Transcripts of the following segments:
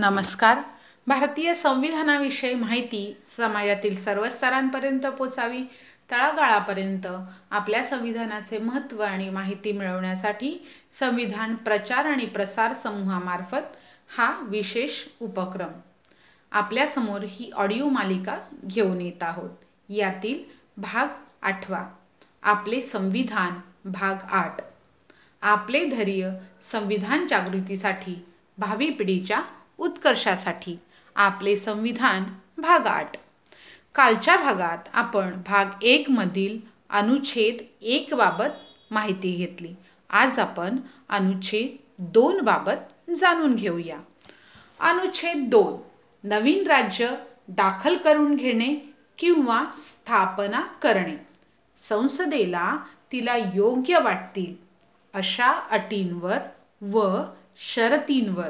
नमस्कार. भारतीय संविधानाविषयी माहिती समाजातील सर्व स्तरांपर्यंत पोचावी तळागाळापर्यंत आपल्या संविधानाचे महत्त्व आणि माहिती मिळवण्यासाठी संविधान प्रचार आणि प्रसार समूहामार्फत हा विशेष उपक्रम. आपल्यासमोर ही ऑडिओ मालिका घेऊन येत आहोत. यातील भाग आठवा आपले संविधान भाग आठ. आपले धैर्य संविधान जागृतीसाठी भावी पिढीच्या उत्कर्षासाठी आपले संविधान भाग आठ. कालच्या भागात आपण भाग एकमधील अनुच्छेद एक बाबत माहिती घेतली. आज आपण अनुच्छेद दोन बाबत जाणून घेऊया. अनुच्छेद दोन नवीन राज्य दाखल करून घेणे किंवा स्थापना करणे. संसदेला तिला योग्य वाटतील अशा अटींवर व शर्तींवर.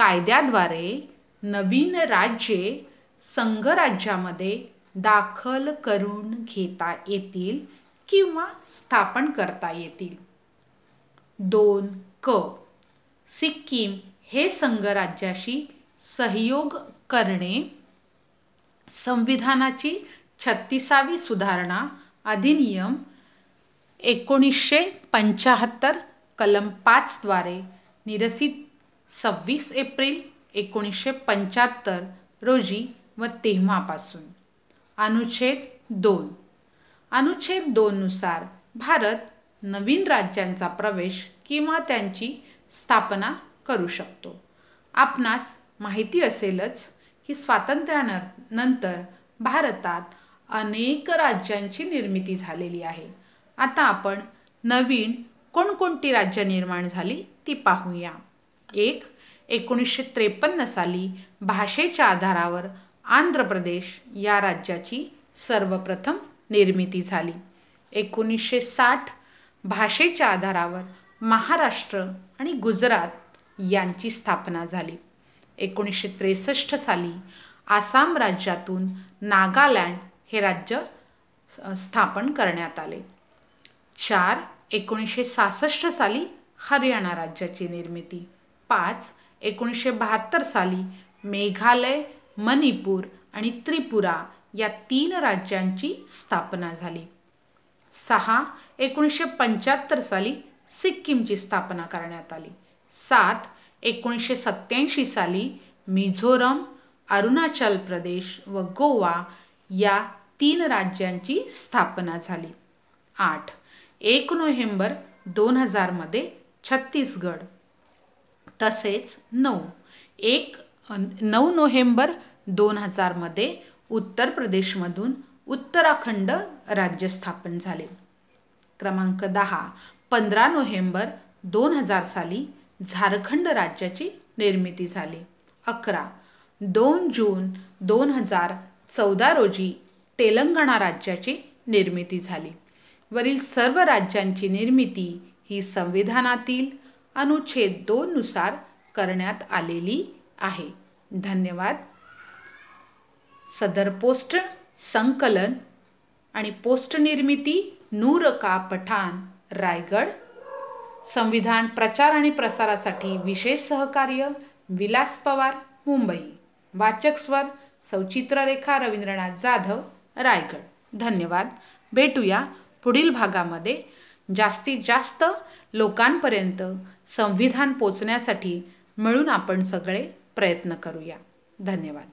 कायद्याद्वारे नवीन राज्ये संघराज्यामध्ये दाखल करून घेता येतील किंवा स्थापन करता येतील. दोन क. सिक्कीम हे संघराज्याशी सहयोग करणे संविधानाची छत्तीसावी सुधारणा अधिनियम एकोणीसशे पंच्याहत्तर कलम पाचद्वारे निरसित सव्वीस एप्रिल एकोणीसशे पंच्याहत्तर रोजी व तेव्हापासून. अनुच्छेद दोन. अनुच्छेद दोननुसार भारत नवीन राज्यांचा प्रवेश किंवा त्यांची स्थापना करू शकतो. आपणास माहिती असेलच की स्वातंत्र्यानंतर भारतात अनेक राज्यांची निर्मिती झालेली आहे. आता आपण नवीन कोणकोणती राज्य निर्माण झाली ती पाहूया. एक एकोणीसशे त्रेपन्न साली भाषेच्या आधारावर आंध्र प्रदेश या राज्याची सर्वप्रथम निर्मिती झाली. एकोणीसशे साठ भाषेच्या आधारावर महाराष्ट्र आणि गुजरात यांची स्थापना झाली. एकोणीसशे त्रेसष्ट साली आसाम राज्यातून नागालँड हे राज्य स्थापन करण्यात आले. चार एकोणीसशे सहासष्ट साली हरियाणा राज्याची निर्मिती. पाच एकोणीसशे बहात्तर साली मेघालय मणिपूर आणि त्रिपुरा या तीन राज्यांची स्थापना झाली. सहा एकोणीसशे पंच्याहत्तर साली सिक्कीमची स्थापना करण्यात आली. सात एकोणीसशे सत्त्याऐंशी साली मिझोरम अरुणाचल प्रदेश व गोवा या तीन राज्यांची स्थापना झाली. आठ एक नोव्हेंबर दोन हजारमध्ये छत्तीसगड तसेच नऊ. एक नऊ नोव्हेंबर दोन हजारमध्ये उत्तर प्रदेशमधून उत्तराखंड राज्य स्थापन झाले. क्रमांक दहा पंधरा नोव्हेंबर दोन हजार साली झारखंड राज्याची निर्मिती झाली. अकरा दोन जून दोन हजार चौदा रोजी तेलंगणा राज्याची निर्मिती झाली. वरील सर्व राज्यांची निर्मिती ही संविधानातील अनुच्छेद दोननुसार करण्यात आलेली आहे. धन्यवाद. सदर पोस्ट संकलन आणि पोस्ट निर्मिती नूर का पठाण रायगड. संविधान प्रचार आणि प्रसारासाठी विशेष सहकार्य विलास पवार मुंबई. वाचक स्वर सौचित्ररेखा रवींद्रनाथ जाधव रायगड. धन्यवाद. भेटूया पुढील भागामध्ये. जास्तीत जास्त लोकांपर्यंत संविधान पोचण्यासाठी मिळून आपण सगळे प्रयत्न करूया. धन्यवाद.